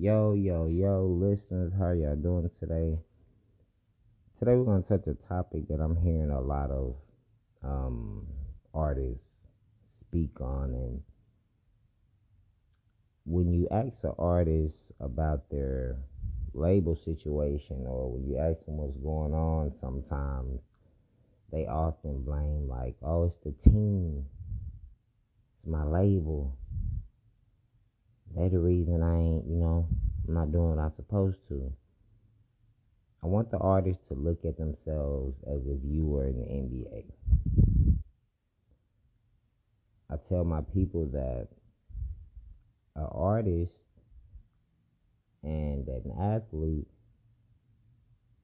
Yo, yo, yo, listeners, how y'all doing today? Today we're gonna touch a topic that I'm hearing a lot of um, artists speak on, and when you ask an artist about their label situation, or when you ask them what's going on, sometimes they often blame like, "Oh, it's the team, it's my label." They the reason I ain't, you know, I'm not doing what I'm supposed to. I want the artists to look at themselves as if you were in the NBA. I tell my people that an artist and an athlete,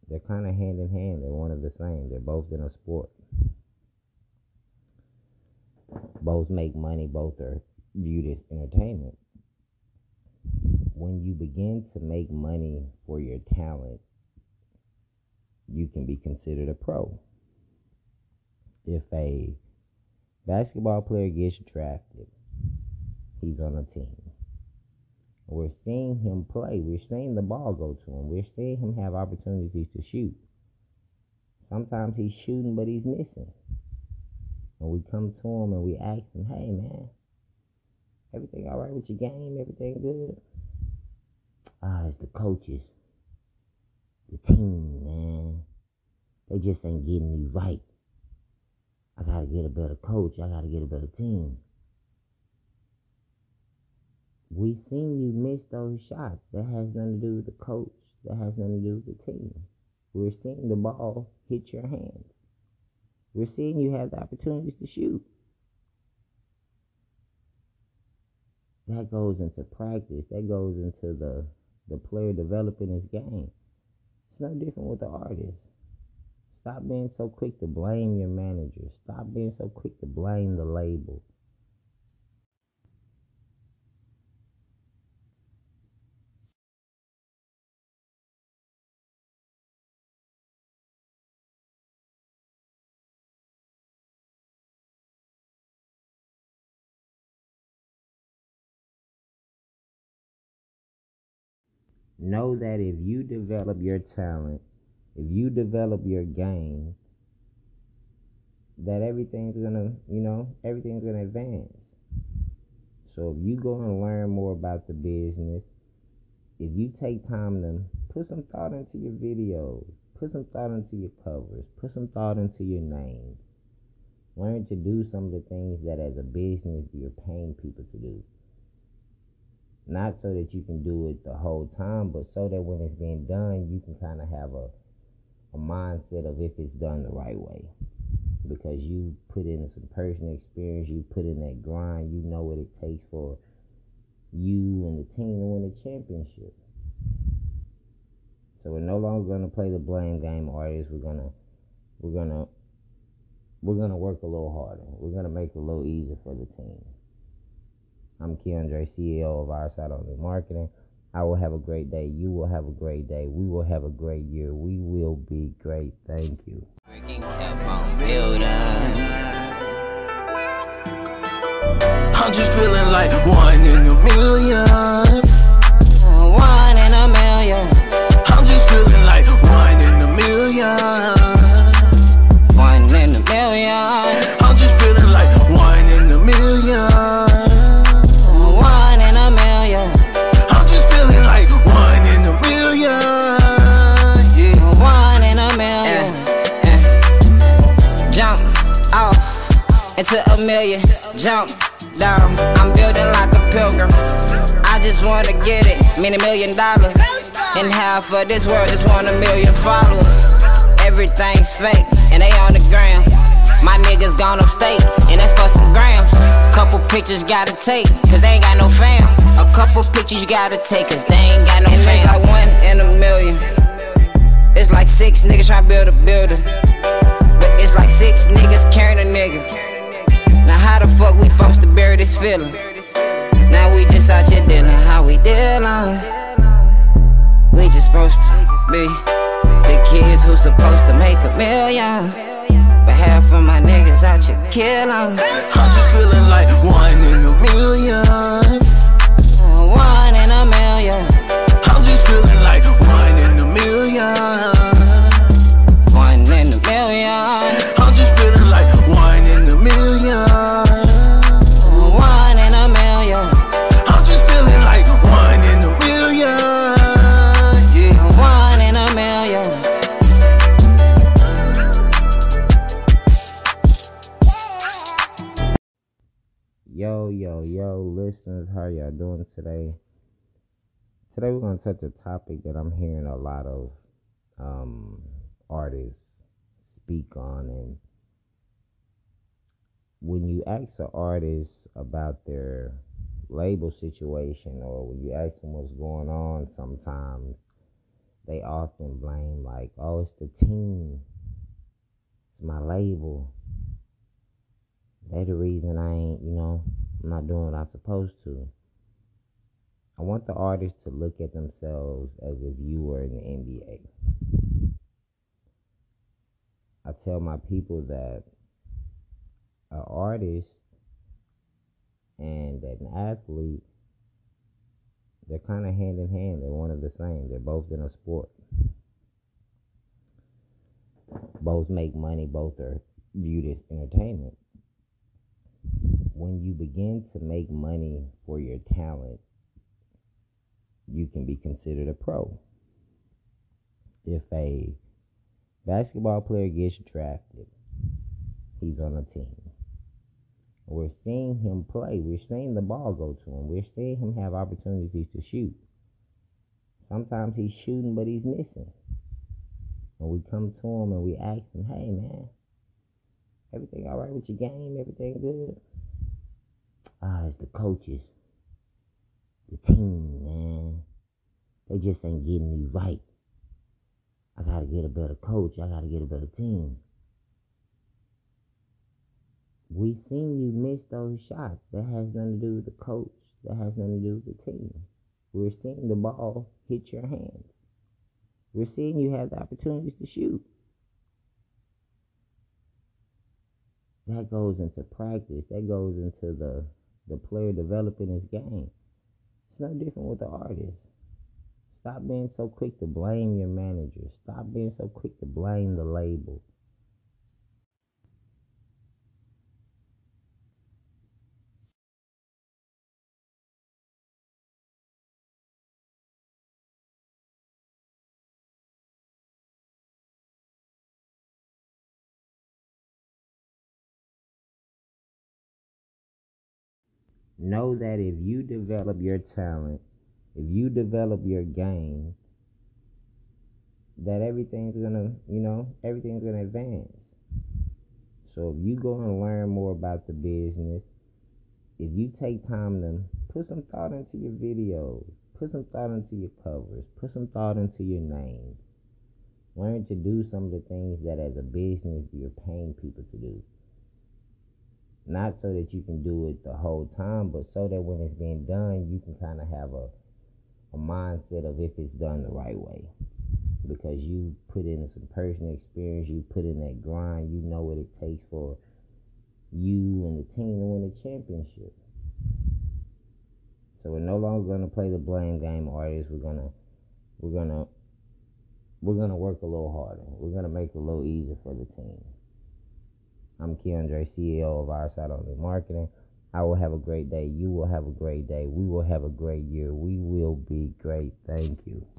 they're kind of hand in hand. They're one of the same. They're both in a sport. Both make money. Both are viewed as entertainment when you begin to make money for your talent, you can be considered a pro. If a basketball player gets drafted, he's on a team. We're seeing him play. We're seeing the ball go to him. We're seeing him have opportunities to shoot. Sometimes he's shooting, but he's missing. And we come to him and we ask him, hey, man, everything all right with your game? Everything good? Ah, it's the coaches, the team, man. They just ain't getting me right. I gotta get a better coach. I gotta get a better team. We seen you miss those shots. That has nothing to do with the coach. That has nothing to do with the team. We're seeing the ball hit your hands. We're seeing you have the opportunities to shoot. That goes into practice. That goes into the the player developing his game. It's no different with the artist. Stop being so quick to blame your manager. Stop being so quick to blame the label. Know that if you develop your talent, if you develop your game, that everything's gonna, you know, everything's gonna advance. So if you go and learn more about the business, if you take time to put some thought into your videos, put some thought into your covers, put some thought into your names, learn to do some of the things that as a business you're paying people to do. Not so that you can do it the whole time, but so that when it's being done, you can kind of have a, a mindset of if it's done the right way. Because you put in some personal experience, you put in that grind, you know what it takes for you and the team to win a championship. So we're no longer gonna play the blame game artists. We're gonna we're gonna we're gonna work a little harder. We're gonna make it a little easier for the team. I'm Keandre, CEO of Our Side Only Marketing. I will have a great day. You will have a great day. We will have a great year. We will be great. Thank you. I'm just feeling like one in a million. Just wanna get it, many million dollars. And half of this world just want a million followers. Everything's fake, and they on the gram. My niggas gone upstate, and that's for some grams. Couple pictures gotta take, cause they ain't got no fam. A couple pictures you gotta take, cause they ain't got no and fam. It's like one in a million. It's like six niggas trying to build a building. But it's like six niggas carrying a nigga. Now how the fuck we supposed to bury this feeling? Now we just out here dealing how we dealing. We just supposed to be the kids who supposed to make a million. But half of my niggas out here killing. I'm just feeling like one in a million. Listeners. How y'all doing today? Today we're gonna touch a topic that I'm hearing a lot of um, artists speak on, and when you ask an artist about their label situation, or when you ask them what's going on, sometimes they often blame like, "Oh, it's the team, it's my label." They the reason I ain't, you know, I'm not doing what I'm supposed to. I want the artists to look at themselves as if you were in the NBA. I tell my people that an artist and an athlete, they're kind of hand in hand. They're one of the same. They're both in a sport. Both make money. Both are viewed as entertainment when you begin to make money for your talent, you can be considered a pro. If a basketball player gets drafted, he's on a team. We're seeing him play. We're seeing the ball go to him. We're seeing him have opportunities to shoot. Sometimes he's shooting, but he's missing. And we come to him and we ask him, hey, man, everything all right with your game? Everything good? Ah, it's the coaches, the team, man. They just ain't getting me right. I gotta get a better coach. I gotta get a better team. We seen you miss those shots. That has nothing to do with the coach. That has nothing to do with the team. We're seeing the ball hit your hands. We're seeing you have the opportunities to shoot. That goes into practice. That goes into the the player developing his game. It's no different with the artist. Stop being so quick to blame your manager. Stop being so quick to blame the label. Know that if you develop your talent, if you develop your game, that everything's gonna, you know, everything's gonna advance. So if you go and learn more about the business, if you take time to put some thought into your videos, put some thought into your covers, put some thought into your names, learn to do some of the things that as a business you're paying people to do. Not so that you can do it the whole time, but so that when it's being done, you can kind of have a, a mindset of if it's done the right way. Because you put in some personal experience, you put in that grind, you know what it takes for you and the team to win a championship. So we're no longer gonna play the blame game artists. We're gonna we're gonna we're gonna work a little harder. We're gonna make it a little easier for the team. I'm Keandre, CEO of Our Side Only Marketing. I will have a great day. You will have a great day. We will have a great year. We will be great. Thank you.